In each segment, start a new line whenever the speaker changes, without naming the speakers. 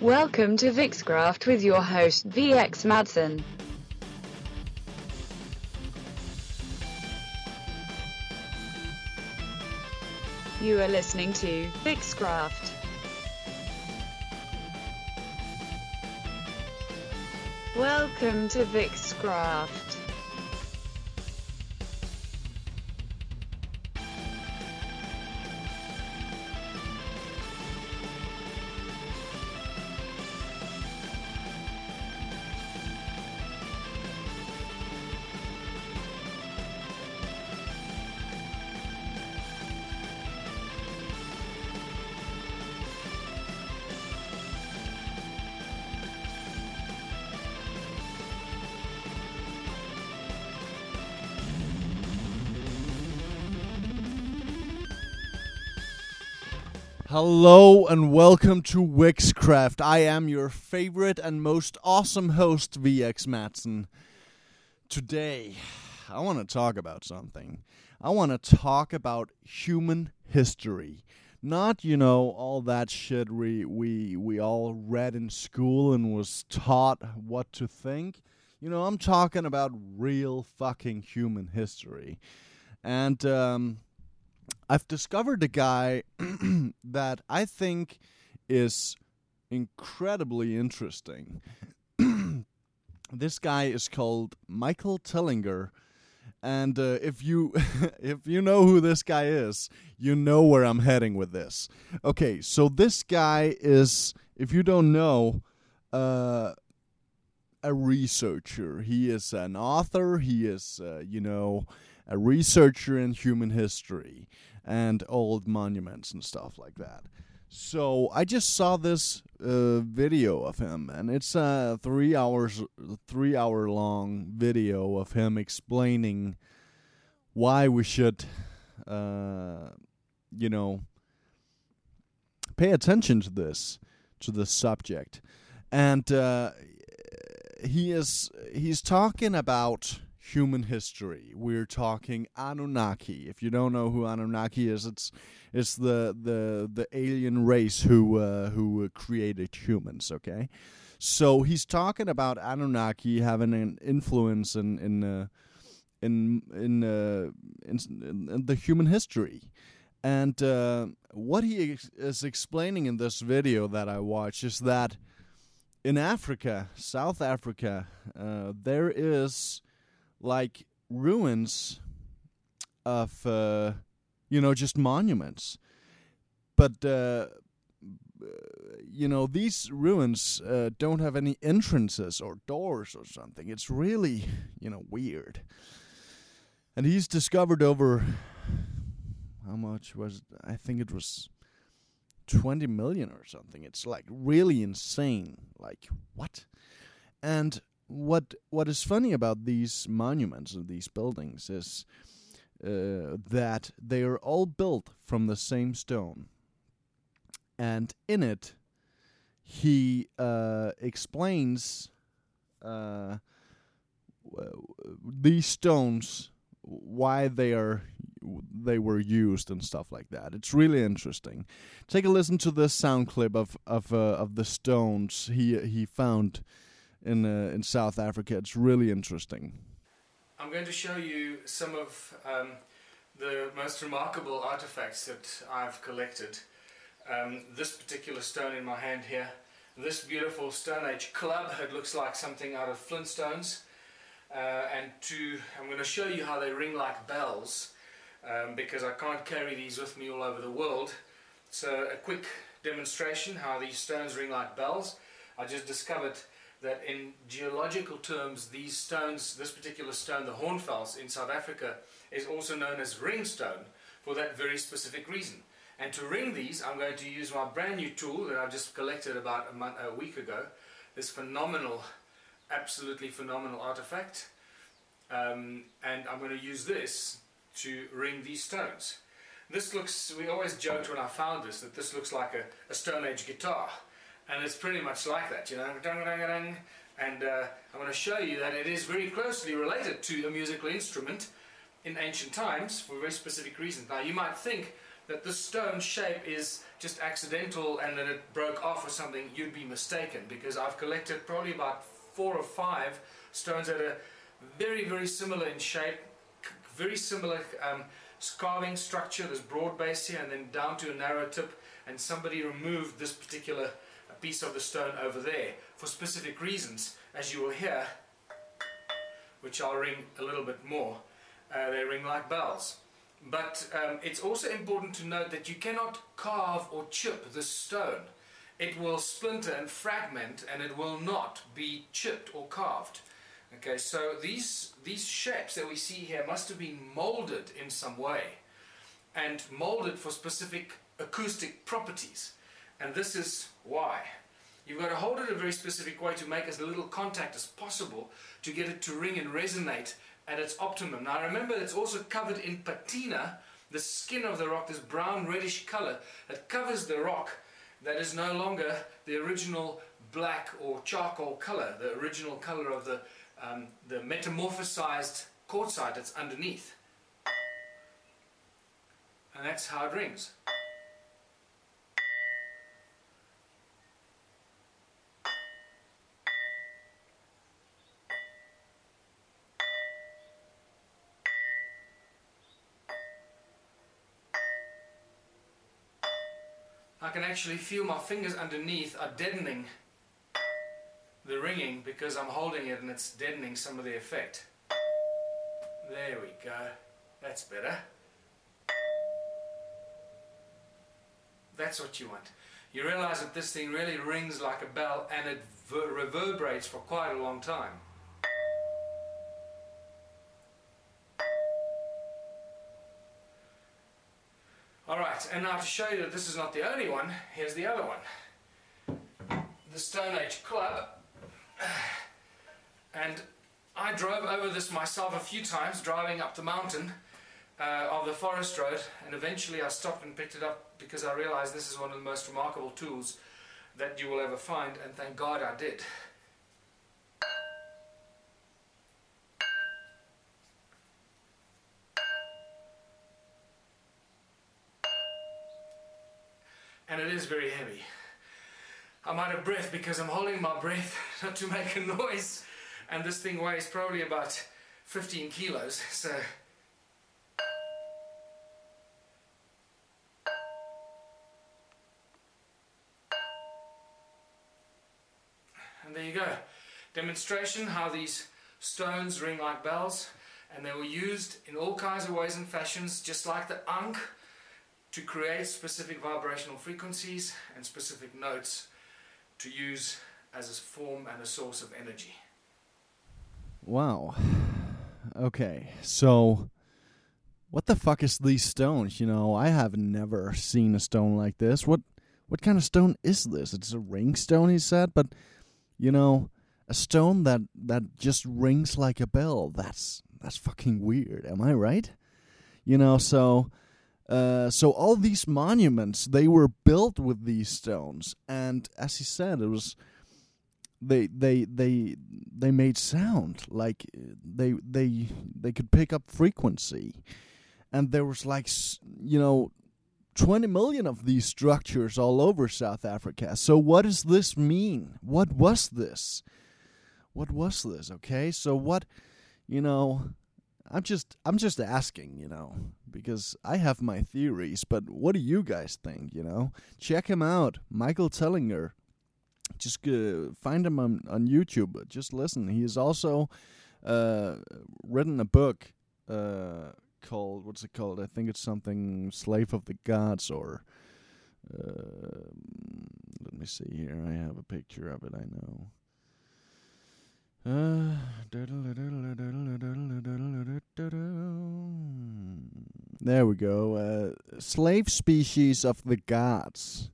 Welcome to Vixcraft with your host VX Madsen. You are listening to Vixcraft. Welcome to Vixcraft.
Hello and welcome to Vixcraft. I am your favorite and most awesome host, VX Madsen. Today, I want to talk about something. I want to talk about human history. Not, you know, all that shit we, we we all read in school and was taught what to think. You know, I'm talking about real fucking human history. And um I've discovered a guy that I think is incredibly interesting. this guy is called Michael Tellinger, and uh, if you if you know who this guy is, you know where I'm heading with this. Okay, so this guy is, if you don't know, uh, a researcher. He is an author. He is, uh, you know, a researcher in human history and old monuments and stuff like that. So I just saw this uh, video of him, and it's a three hours, three hour long video of him explaining why we should, uh, you know, pay attention to this, to this subject, and uh, he is he's talking about human history. We're talking Anunnaki. If you don't know who Anunnaki is, it's it's the the the alien race who uh, who created humans. Okay, so he's talking about Anunnaki having an influence in in uh, in in, uh, in, in the human history. And uh, what he ex- is explaining in this video that I watched is that in Africa, South Africa, uh, there is like ruins of uh, you know just monuments. But uh, you know these ruins uh, don't have any entrances or doors or something. It's really you know weird. And he's discovered over how much was it? i think it was 20 million or something. It's like really insane. Like what? And what what is funny about these monuments and these buildings is uh, that they are all built from the same stone, and in it, he uh, explains uh, these stones why they are they were used and stuff like that. It's really interesting. Take a listen to this sound clip of of uh, of the stones he he found in uh, in South Africa. It's really interesting.
I'm going to show you some of um, the most remarkable artifacts that I've collected. Um, this particular stone in my hand here, this beautiful Stone Age club, it looks like something out of Flintstones. Uh, and to, I'm going to show you how they ring like bells um, because I can't carry these with me all over the world. So a quick demonstration how these stones ring like bells. I just discovered that in geological terms, these stones, this particular stone, the Hornfels in South Africa, is also known as ringstone for that very specific reason. And to ring these, I'm going to use my brand new tool that I just collected about a, month, a week ago. This phenomenal, absolutely phenomenal artifact. Um, and I'm going to use this to ring these stones. This looks, we always joked when I found this that this looks like a, a Stone Age guitar and it's pretty much like that, you know. And uh, I'm going to show you that it is very closely related to a musical instrument in ancient times for very specific reasons. Now, you might think that the stone shape is just accidental and that it broke off or something, you'd be mistaken because I've collected probably about four or five stones that are very, very similar in shape, very similar um, carving structure. There's broad base here and then down to a narrow tip, and somebody removed this particular piece of the stone over there for specific reasons, as you will hear, which I'll ring a little bit more. Uh, they ring like bells. But um, it's also important to note that you cannot carve or chip the stone. It will splinter and fragment and it will not be chipped or carved. Okay, so these, these shapes that we see here must have been molded in some way and molded for specific acoustic properties. And this is why. You've got to hold it a very specific way to make as little contact as possible to get it to ring and resonate at its optimum. Now remember it's also covered in patina, the skin of the rock, this brown reddish color that covers the rock that is no longer the original black or charcoal color, the original color of the, um, the metamorphosized quartzite that's underneath. And that's how it rings. Actually feel my fingers underneath are deadening the ringing because I'm holding it and it's deadening some of the effect. There we go. That's better. That's what you want. You realize that this thing really rings like a bell and it reverberates for quite a long time. Alright, and now to show you that this is not the only one, here's the other one. The Stone Age Club. And I drove over this myself a few times, driving up the mountain uh, of the forest road, and eventually I stopped and picked it up because I realized this is one of the most remarkable tools that you will ever find, and thank God I did. And it is very heavy. I'm out of breath because I'm holding my breath not to make a noise, and this thing weighs probably about 15 kilos, so. And there you go. Demonstration how these stones ring like bells, and they were used in all kinds of ways and fashions, just like the ankh to create specific vibrational frequencies and specific notes to use as a form and a source of energy.
Wow. Okay, so what the fuck is these stones? You know, I have never seen a stone like this. What what kind of stone is this? It's a ring stone, he said, but you know, a stone that that just rings like a bell. That's that's fucking weird. Am I right? You know, so uh, so all these monuments they were built with these stones, and as he said, it was they they they they made sound like they they they could pick up frequency, and there was like you know. 20 million of these structures all over South Africa. So, what does this mean? What was this? What was this? Okay, so what, you know, I'm just I'm just asking, you know, because I have my theories, but what do you guys think, you know? Check him out, Michael Tellinger. Just uh, find him on on YouTube. Just listen. He has also uh, written a book uh, called what's it called? I think it's something Slave of the Gods or uh, let me see here. I have a picture of it. I know. There we go. Uh, slave species of the gods.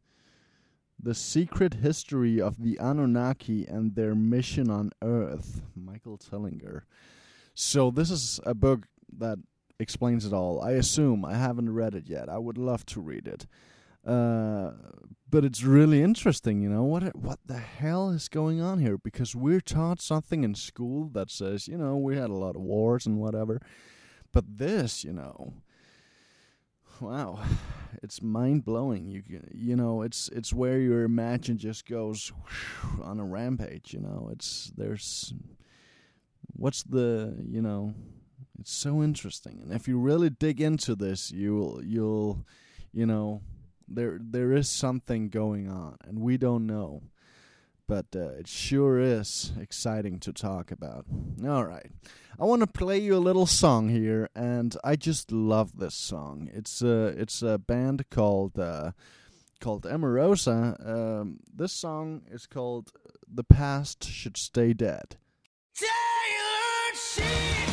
The secret history of the Anunnaki and their mission on Earth. Michael Tellinger. So this is a book that explains it all. I assume I haven't read it yet. I would love to read it. Uh, but it's really interesting, you know what what the hell is going on here? Because we're taught something in school that says, you know, we had a lot of wars and whatever, but this, you know, wow, it's mind blowing. You you know, it's it's where your imagination just goes on a rampage. You know, it's there's what's the you know, it's so interesting. And if you really dig into this, you'll you'll you know there there is something going on, and we don't know. But uh, it sure is exciting to talk about. All right. I want to play you a little song here, and I just love this song. It's a it's a band called uh, called Emarosa. Um, this song is called "The Past Should Stay Dead." Mm,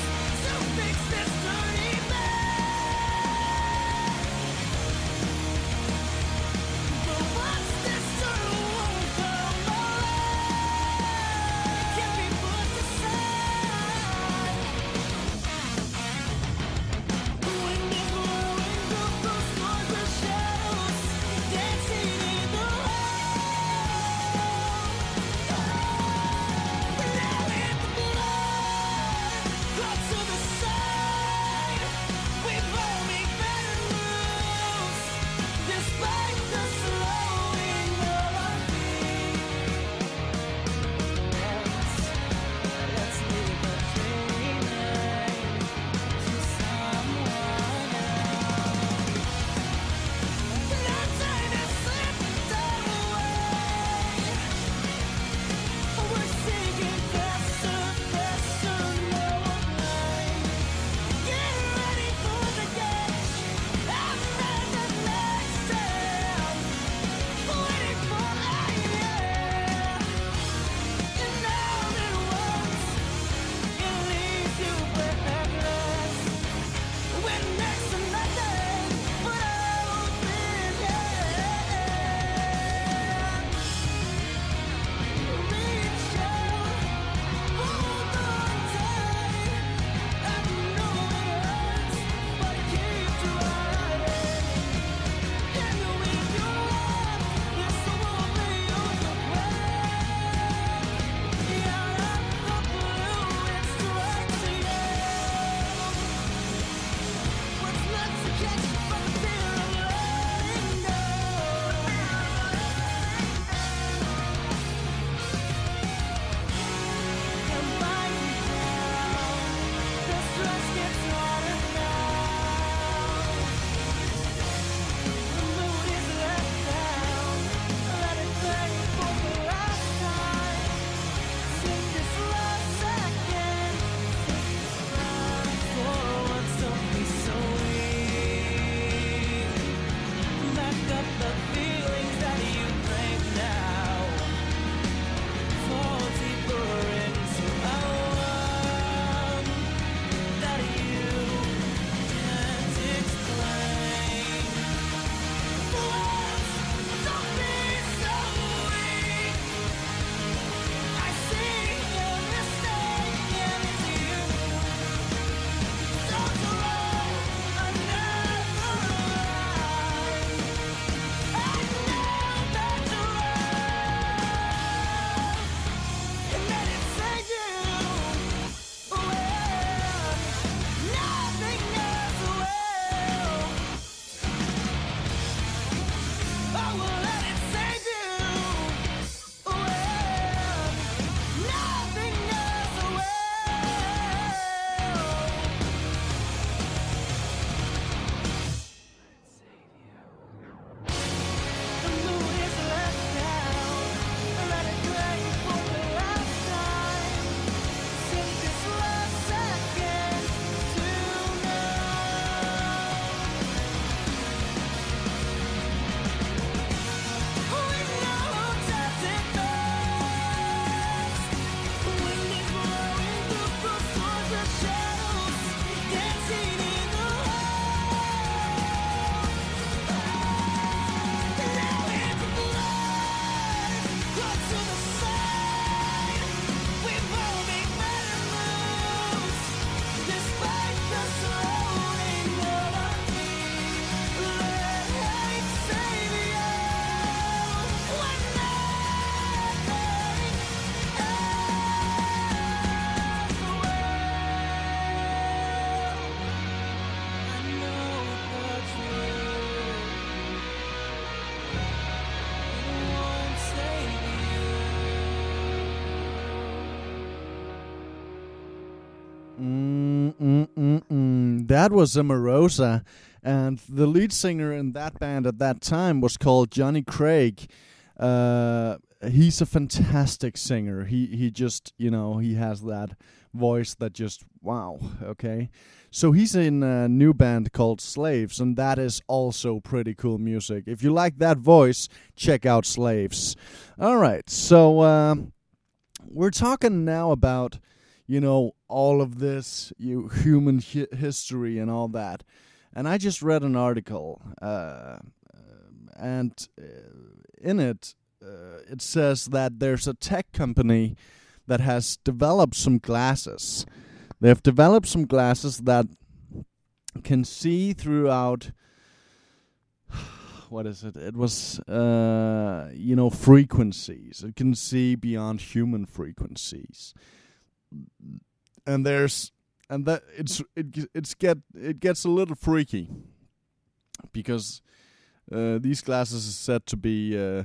That was Emarosa, and the lead singer in that band at that time was called Johnny Craig. Uh, he's a fantastic singer. He he just you know he has that voice that just wow. Okay, so he's in a new band called Slaves, and that is also pretty cool music. If you like that voice, check out Slaves. All right, so uh, we're talking now about you know all of this you human hi- history and all that. And i just read an article uh, and uh, in it uh, it says that there's a tech company that has developed some glasses. They have developed some glasses that can see throughout what is it? It was uh, you know frequencies. It can see beyond human frequencies and there's and that it's it it's get it gets a little freaky because uh, these glasses are said to be uh,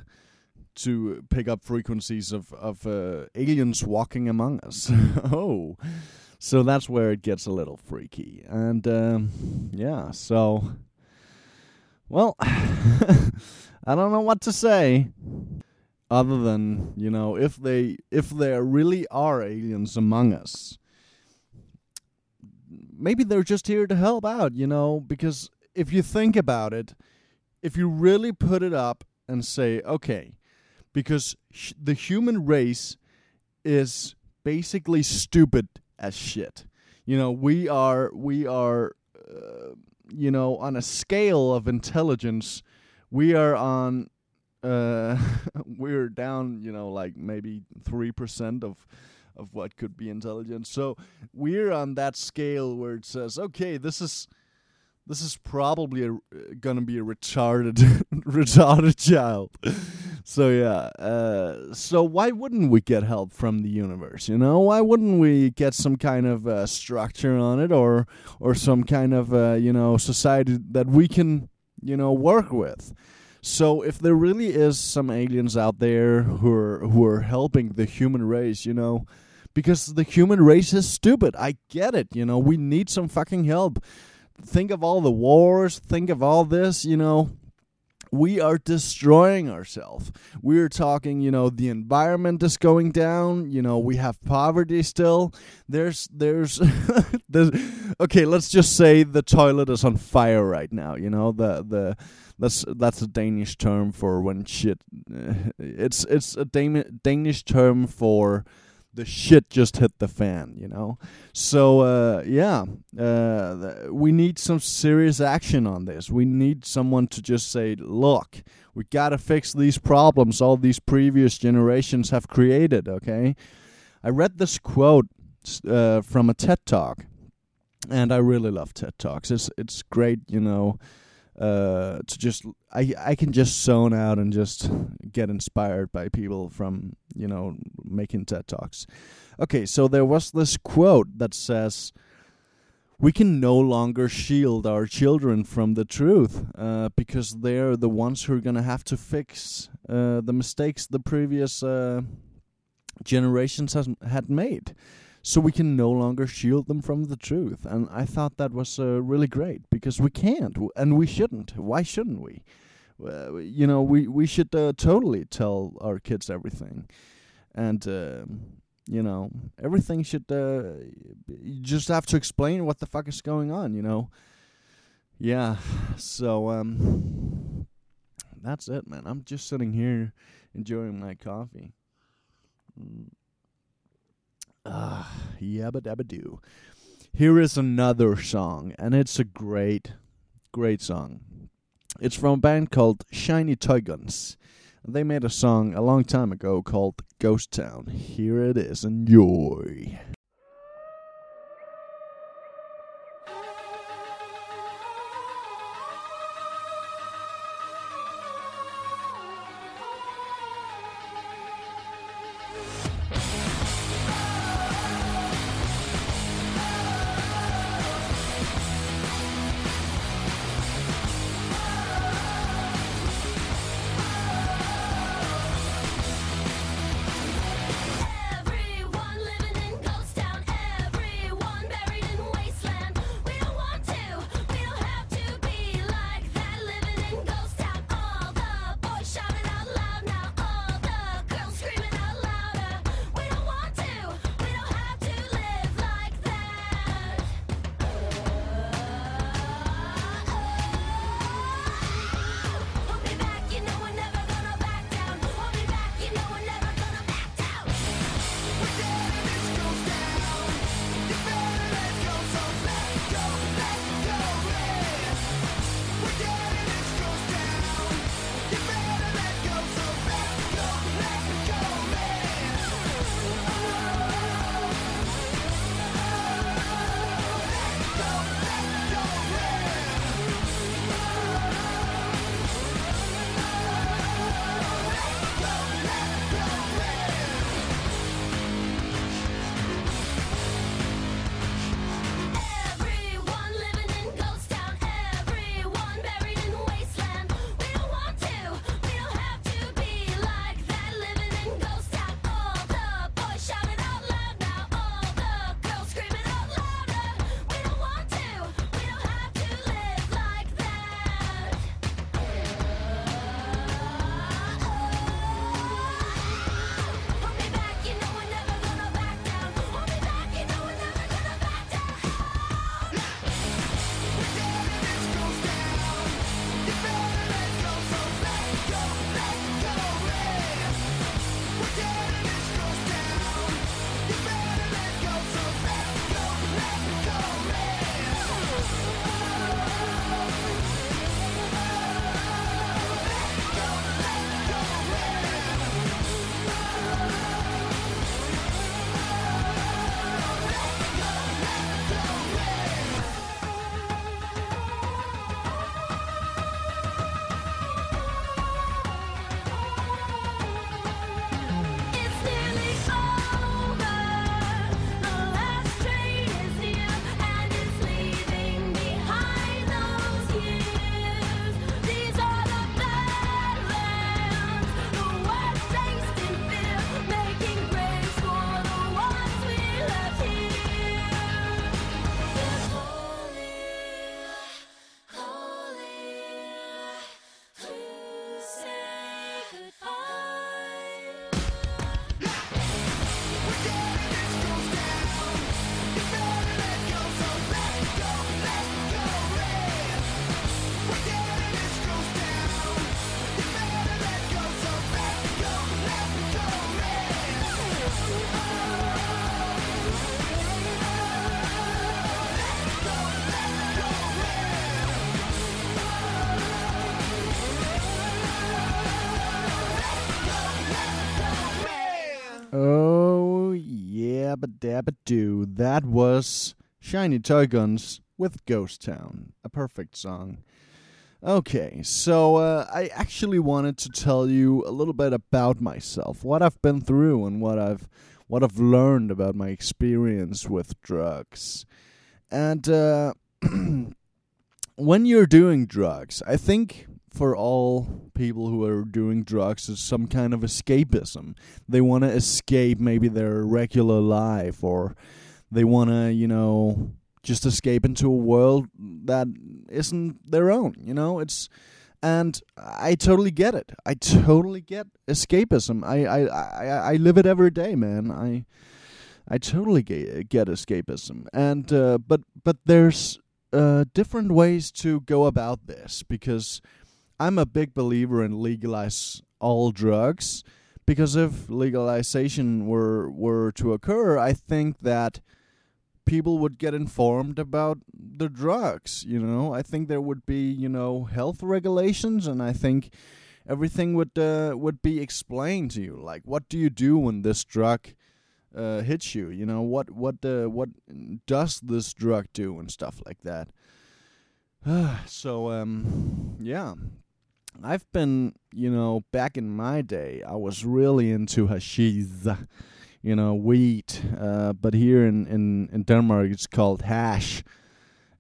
to pick up frequencies of of uh, aliens walking among us. oh, so that's where it gets a little freaky, and um, yeah, so well, I don't know what to say other than you know if they if there really are aliens among us maybe they're just here to help out you know because if you think about it if you really put it up and say okay because sh- the human race is basically stupid as shit. You know we are we are uh, you know on a scale of intelligence we are on uh, we're down, you know, like maybe three percent of of what could be intelligence. So we're on that scale where it says, okay, this is this is probably gonna be a retarded retarded child. so yeah, uh, so why wouldn't we get help from the universe? You know, why wouldn't we get some kind of uh, structure on it, or or some kind of uh, you know society that we can you know work with? So if there really is some aliens out there who are who are helping the human race, you know, because the human race is stupid. I get it, you know. We need some fucking help. Think of all the wars, think of all this, you know. We are destroying ourselves. We're talking, you know, the environment is going down, you know, we have poverty still. There's there's, there's okay, let's just say the toilet is on fire right now, you know, the the that's that's a Danish term for when shit. It's it's a Dan- Danish term for the shit just hit the fan, you know. So uh, yeah, uh, we need some serious action on this. We need someone to just say, "Look, we got to fix these problems all these previous generations have created." Okay, I read this quote uh, from a TED talk, and I really love TED talks. It's it's great, you know uh, to just I I can just zone out and just get inspired by people from you know making TED talks. Okay, so there was this quote that says, "We can no longer shield our children from the truth uh, because they're the ones who are gonna have to fix uh, the mistakes the previous uh, generations has, had made." So we can no longer shield them from the truth. And I thought that was uh, really great because we can't and we shouldn't. Why shouldn't we? Uh, you know, we we should uh, totally tell our kids everything, and uh, you know, everything should. Uh, you just have to explain what the fuck is going on. You know. Yeah. So um, that's it, man. I'm just sitting here enjoying my coffee. Mm. Ah, yabba dabba doo. Here is another song, and it's a great, great song. It's from a band called Shiny Toy Guns. They made a song a long time ago called Ghost Town. Here it is. Enjoy. That was Shiny Toy Guns with Ghost Town. A perfect song. Okay, so uh, I actually wanted to tell you a little bit about myself, what I've been through, and what I've what I've learned about my experience with drugs. And uh, when you're doing drugs, I think for all people who are doing drugs is some kind of escapism. They want to escape maybe their regular life or they want to, you know, just escape into a world that isn't their own, you know? It's and I totally get it. I totally get escapism. I I I, I live it every day, man. I I totally get, escapism. And uh, but but there's uh, different ways to go about this because I'm a big believer in legalize all drugs because if legalization were were to occur, I think that people would get informed about the drugs, you know. I think there would be, you know, health regulations and I think everything would uh, would be explained to you like what do you do when this drug uh, hits you, you know? What what uh, what does this drug do and stuff like that. so um yeah, I've been, you know, back in my day, I was really into hashish, you know, wheat. Uh, but here in, in, in Denmark, it's called hash.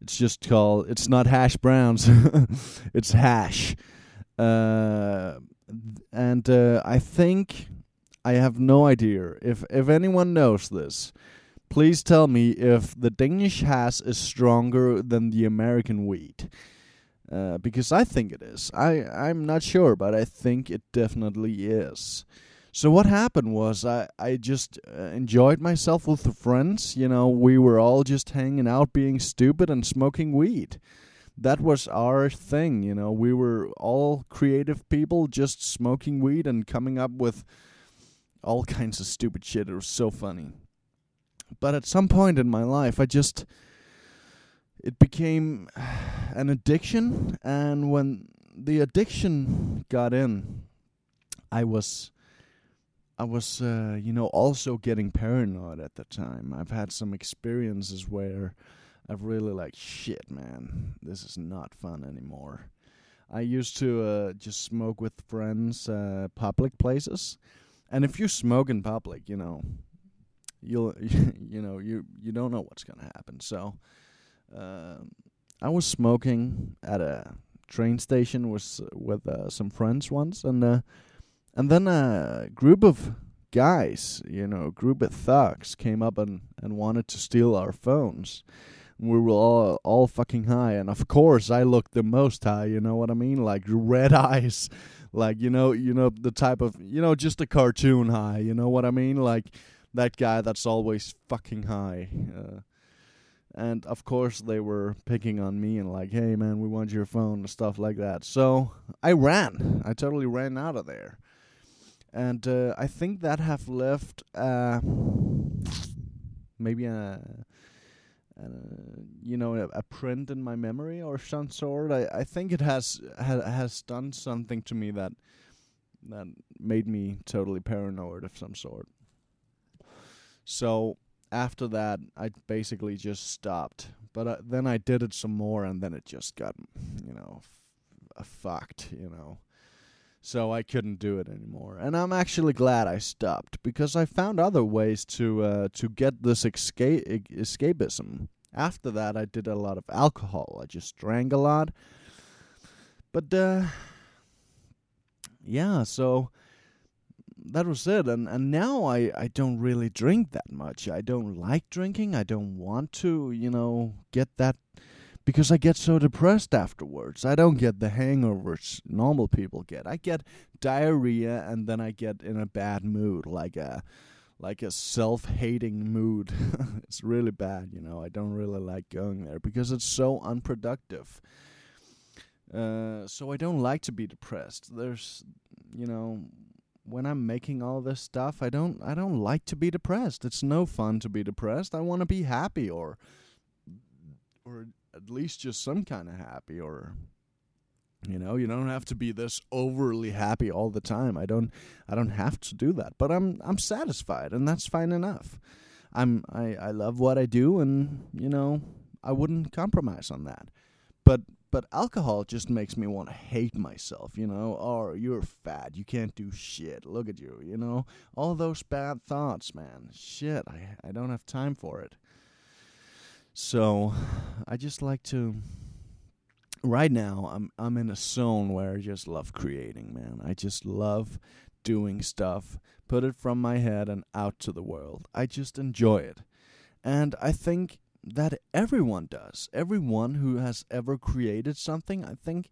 It's just called, it's not hash browns, it's hash. Uh, and uh, I think, I have no idea. If, if anyone knows this, please tell me if the Danish hash is stronger than the American wheat. Uh, because I think it is. I I'm not sure, but I think it definitely is. So what happened was I I just uh, enjoyed myself with the friends. You know, we were all just hanging out, being stupid and smoking weed. That was our thing. You know, we were all creative people, just smoking weed and coming up with all kinds of stupid shit. It was so funny. But at some point in my life, I just it became an addiction and when the addiction got in i was i was uh, you know also getting paranoid at the time. I've had some experiences where i've really like shit man this is not fun anymore. I used to uh, just smoke with friends uh, public places. And if you smoke in public you know you'll you know you you don't know what's to happen. So um, I was smoking at a train station with with uh, some friends once, and uh, and then a group of guys, you know, group of thugs came up and and wanted to steal our phones. We were all all fucking high, and of course I looked the most high. You know what I mean? Like red eyes, like you know, you know the type of you know just a cartoon high. You know what I mean? Like that guy that's always fucking high. Uh, and of course they were picking on me and like hey man we want your phone and stuff like that so i ran i totally ran out of there and uh, i think that have left uh, maybe a, a you know a, a, print in my memory or some sort i i think it has ha, has done something to me that that made me totally paranoid of some sort so after that, I basically just stopped. But uh, then I did it some more, and then it just got, you know, f- fucked, you know. So I couldn't do it anymore, and I'm actually glad I stopped because I found other ways to uh, to get this escapism. After that, I did a lot of alcohol. I just drank a lot, but uh, yeah. So that was it and and now i i don't really drink that much i don't like drinking i don't want to you know get that because i get so depressed afterwards. I don't get the hangovers normal people get. I get diarrhea and then i get in a bad mood like a like a self-hating mood. It's really bad you know. I don't really like going there because it's so unproductive. Uh, so i don't like to be depressed. There's you know when I'm making all this stuff, I don't I don't like to be depressed. It's no fun to be depressed. I want to be happy or or at least just some kind of happy or you know, you don't have to be this overly happy all the time. I don't I don't have to do that. But I'm I'm satisfied and that's fine enough. I'm I I love what I do and, you know, I wouldn't compromise on that. But but alcohol just makes me want to hate myself, you know. Or oh, you're fat, you can't do shit. Look at you, you know. All those bad thoughts, man. Shit, I I don't have time for it. So, I just like to right now I'm I'm in a zone where I just love creating, man. I just love doing stuff, put it from my head and out to the world. I just enjoy it. And I think that everyone does. Everyone who has ever created something, I think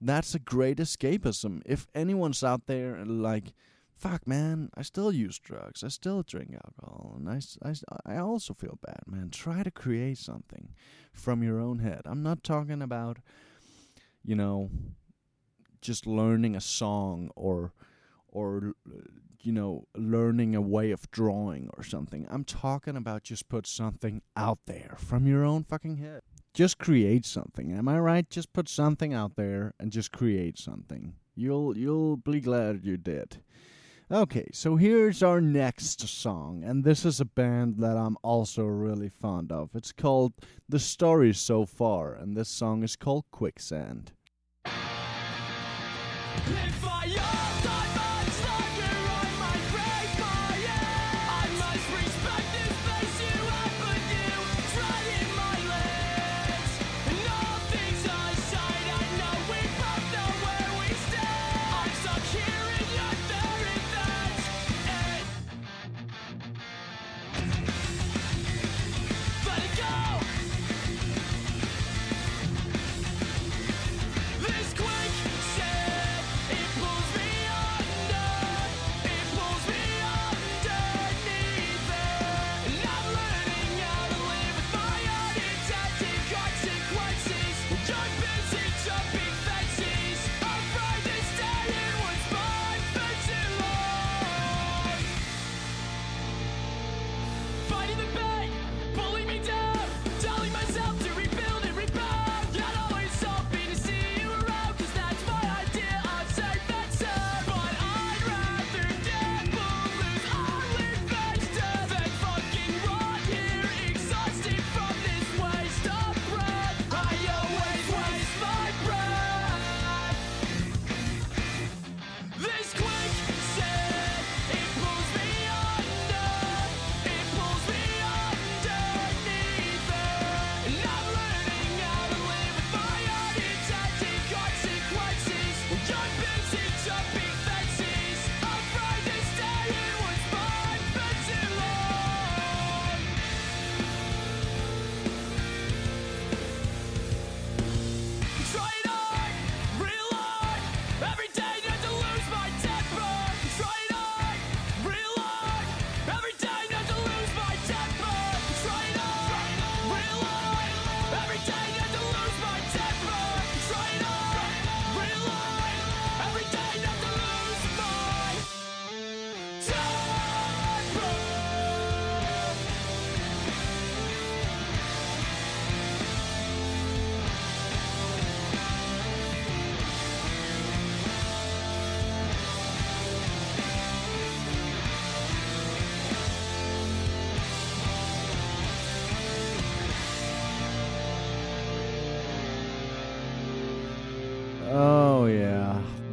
that's a great escapism. If anyone's out there like, fuck, man, I still use drugs, I still drink alcohol, and I, I, I also feel bad, man. Try to create something from your own head. I'm not talking about, you know, just learning a song or or you know, learning a way of drawing or something. I'm talking about just put something out there from your own fucking head. Just create something. Am I right? Just put something out there and just create something. You'll you'll be glad you did. Okay, so here's our next song, and this is a band that I'm also really fond of. It's called The Story So Far, and this song is called Quicksand.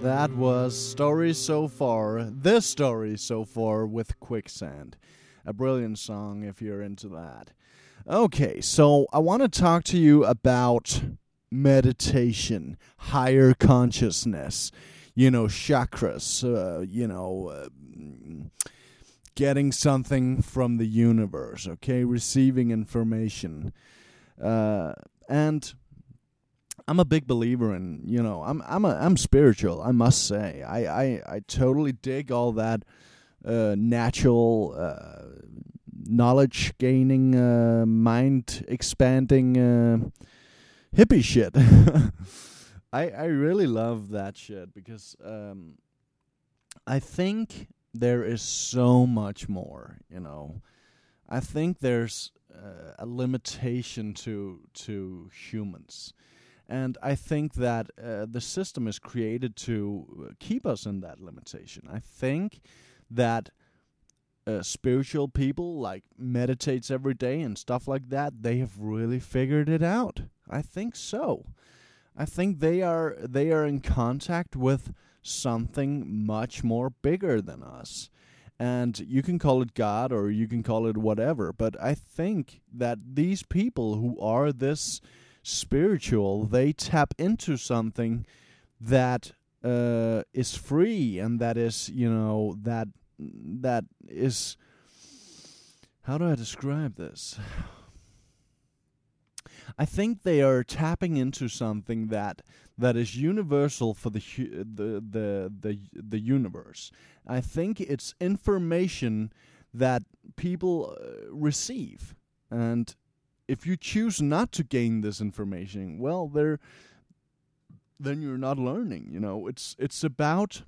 That was Story So Far, this story so far with Quicksand. A brilliant song if you're into that. Okay, so I want to talk to you about meditation, higher consciousness, you know, chakras, uh, you know, uh, getting something from the universe, okay, receiving information. Uh, and I'm a big believer in you know I'm I'm a I'm spiritual I must say I I, I totally dig all that uh, natural uh, knowledge gaining uh, mind expanding uh, hippie shit I I really love that shit because um, I think there is so much more, you know. I think there's uh, a limitation to to humans. And I think that uh, the system is created to keep us in that limitation. I think that uh, spiritual people like meditates every day and stuff like that, they have really figured it out. I think so. I think they are they are in contact with something much more bigger than us. And you can call it God or you can call it whatever, but I think that these people who are this spiritual, they tap into something that uh, is free and that is, you know, that that is how do I describe this? I think they are tapping into something that that is universal for the the the the the universe. I think it's information that people uh, receive, and if you choose not to gain this information, well, there then you're not learning. You know, it's it's about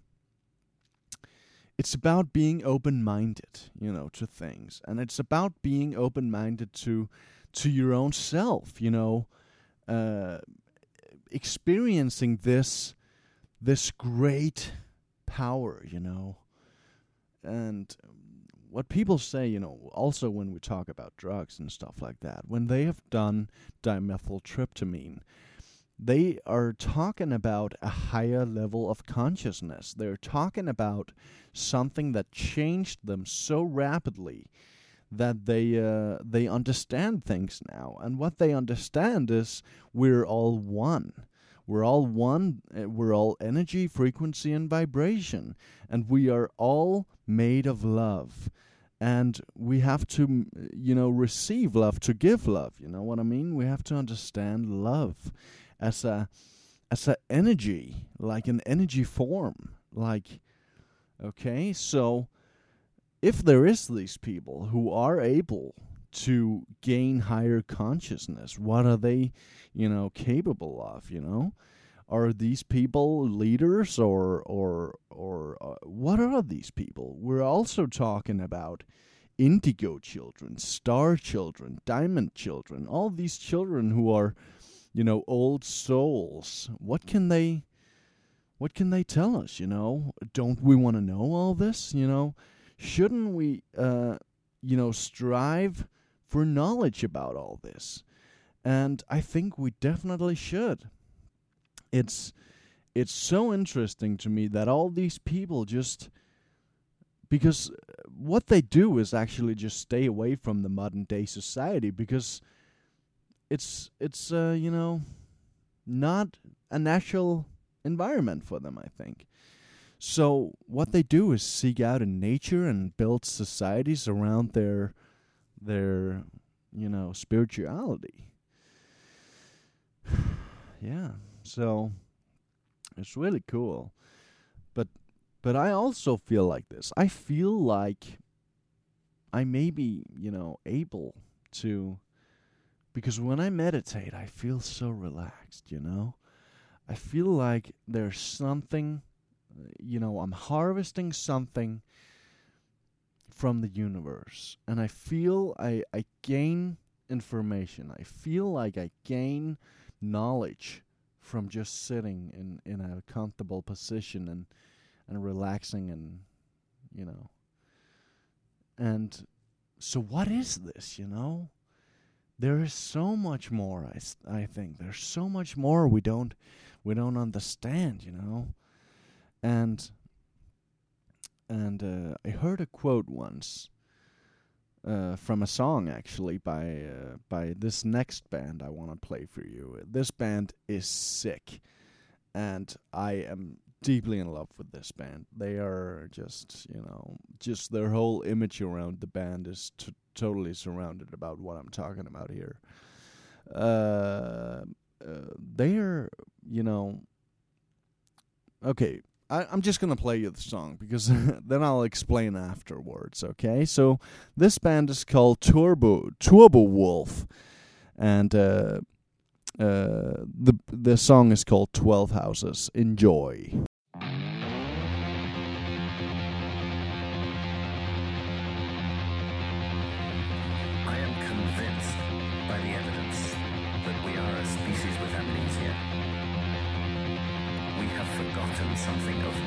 it's about being open-minded, you know, to things, and it's about being open-minded to to your own self. You know, uh, experiencing this this great power. You know, and what people say, you know, also when we talk about drugs and stuff like that, when they have done dimethyltryptamine, they are talking about a higher level of consciousness. They're talking about something that changed them so rapidly that they uh, they understand things now, and what they understand is we're all one. We're all one. Uh, we're all energy, frequency, and vibration, and we are all made of love. And we have to, you know, receive love to give love. You know what I mean? We have to understand love as a as a energy, like an energy form. Like, okay, so if there is these people who are able to gain higher consciousness, what are they, you know, capable of? You know, are these people leaders or or or uh, what are these people? We're also talking about indigo children, star children, diamond children, all these children who are, you know, old souls. What can they what can they tell us, you know? Don't we want to know all this, you know? Shouldn't we uh you know, strive for knowledge about all this? And I think we definitely should it's it's so interesting to me that all these people just because what they do is actually just stay away from the modern day society because it's it's uh, you know not a natural environment for them I think. So what they do is seek out in nature and build societies around their their you know spirituality. Yeah so it's really cool. But but I also feel like this. I feel like I may be, you know, able to because when I meditate, I feel so relaxed, you know? I feel like there's something, uh, you know, I'm harvesting something from the universe. And I feel I, I gain information. I feel like I gain knowledge from just sitting in in a comfortable position and and relaxing and you know. And so what is this you know? There is so much more I, I think. There's so much more we don't we don't understand you know? And and uh, I heard a quote once uh, from a song actually by uh, by this next band I want to play for you. This band is sick, and I am deeply in love with this band. They are just you know just their whole image around the band is t- totally surrounded about what I'm talking about here. Uh, uh, they are you know okay I, am just gonna play you the song because then I'll explain afterwards. Okay, so this band is called Turbo Turbowolf, and uh, uh, the the song is called Twelve Houses. Enjoy.
like over.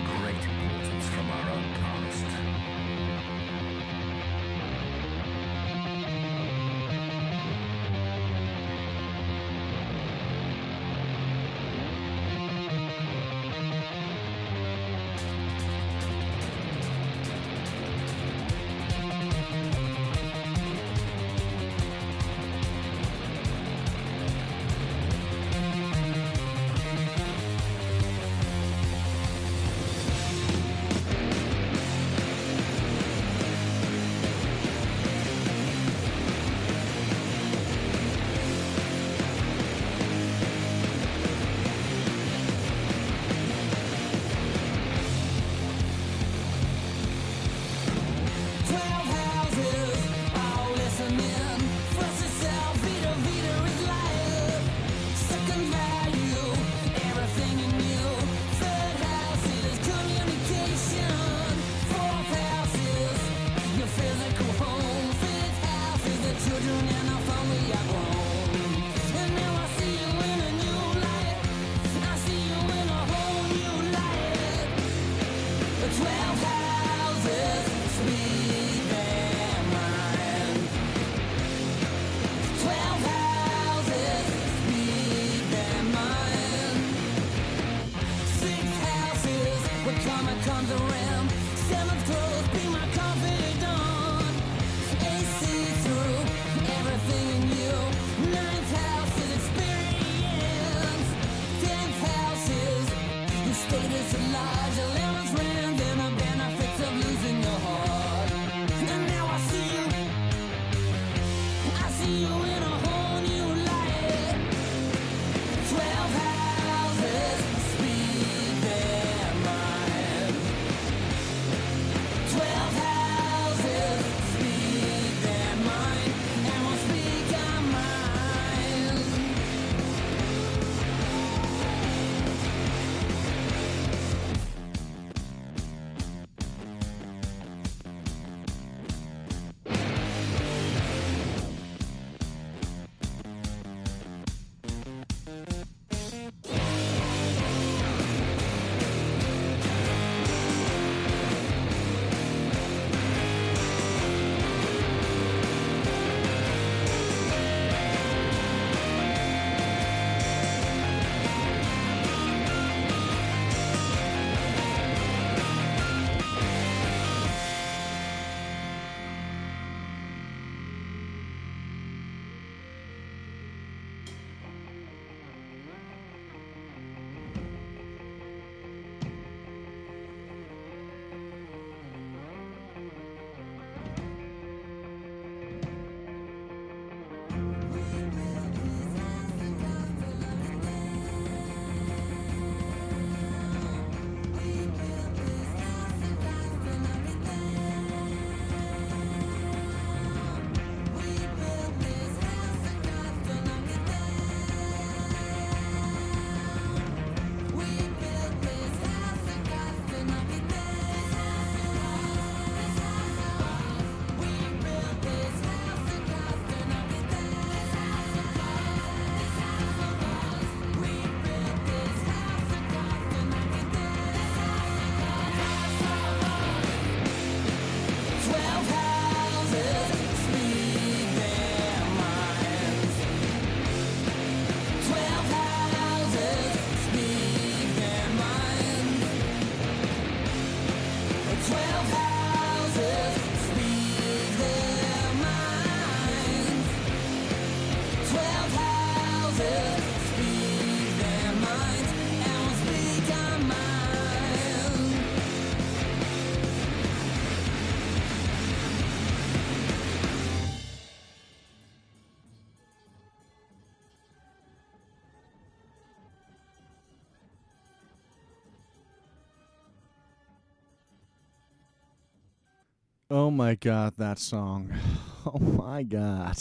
Oh my God, that song. Oh my God.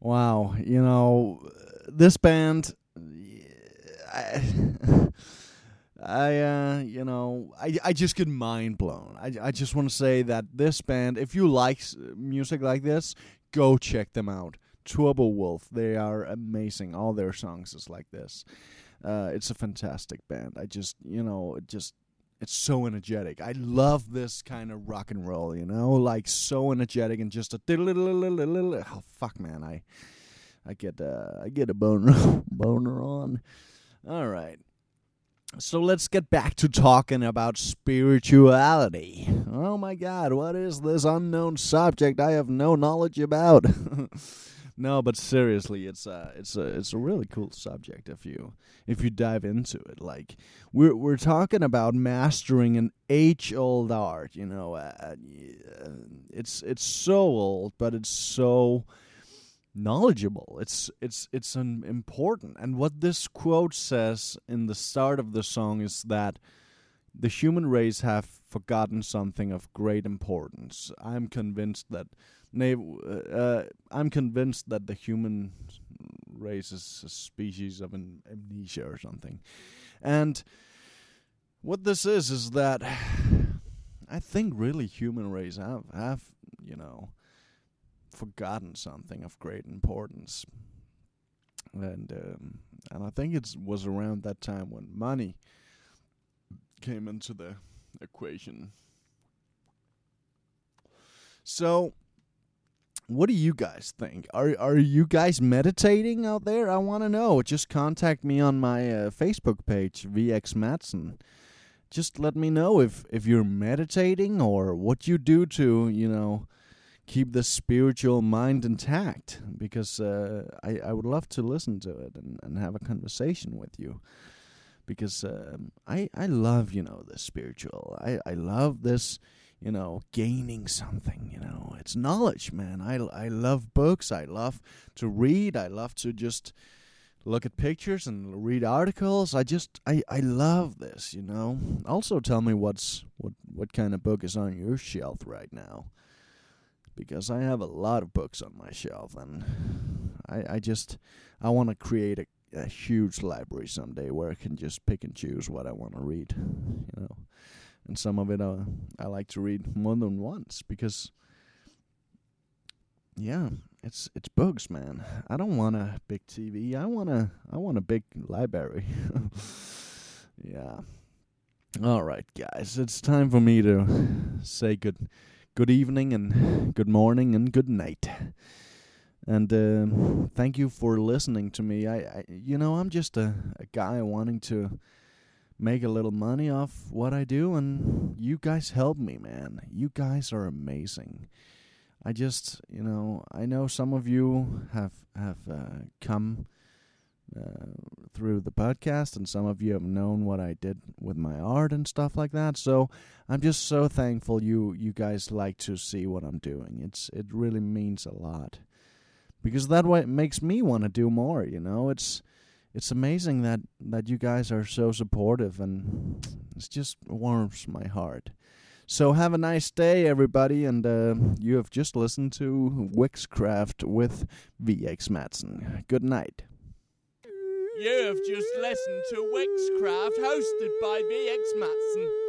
Wow. You know, this band, I, I uh, you know, I, I just get mind blown. I, I just want to say that this band, if you like music like this, go check them out. Turbowolf, they are amazing. All their songs is like this. Uh, it's a fantastic band. I just, you know, it just it's so energetic. I love this kind of rock and roll, you know, like so energetic and just a oh fuck man, I I get uh, I get a boner boner on. All right. So let's get back to talking about spirituality. Oh my god, what is this unknown subject I have no knowledge about? no, but seriously, it's a it's a it's a really cool subject if you if you dive into it. Like we're we're talking about mastering an age old art. You know, uh, it's it's so old, but it's so knowledgeable. It's it's it's an important. And what this quote says in the start of the song is that the human race have forgotten something of great importance. I'm convinced that uh, I'm convinced that the human race is a species of an amnesia or something. And what this is is that I think really human race have have you know forgotten something of great importance. And um, and I think it was around that time when money came into the equation. So, what do you guys think? Are are you guys meditating out there? I want to know. Just contact me on my uh, Facebook page, VX Madsen. Just let me know if if you're meditating or what you do to you know keep the spiritual mind intact because uh, I, I would love to listen to it and, and have a conversation with you because um, I I love you know the spiritual I, I love this you know gaining something you know. It's knowledge man. I, I love books. I love to read. I love to just look at pictures and read articles. I just I, I love this you know. Also tell me what's what what kind of book is on your shelf right now. Because I have a lot of books on my shelf, and I, I just I want to create a, a huge library someday where I can just pick and choose what I want to read, you know. And some of it uh, I like to read more than once because, yeah, it's it's books, man. I don't want a big TV. I want a I want a big library. yeah. All right, guys, it's time for me to say good good evening and good morning and good night. And uh, thank you for listening to me. I, I you know, I'm just a, a guy wanting to make a little money off what I do, and you guys help me, man. You guys are amazing. I just, you know, I know some of you have have uh, come uh, through the podcast, and some of you have known what I did with my art and stuff like that. So I'm just so thankful you you guys like to see what I'm doing. It's it really means a lot because that way it makes me want to do more. You know, it's it's amazing that that you guys are so supportive, and it just warms my heart. So have a nice day, everybody, and uh, you have just listened to Vixcraft with VX Madsen. Good night.
You've just listened to Vixcraft hosted by VX Madsen.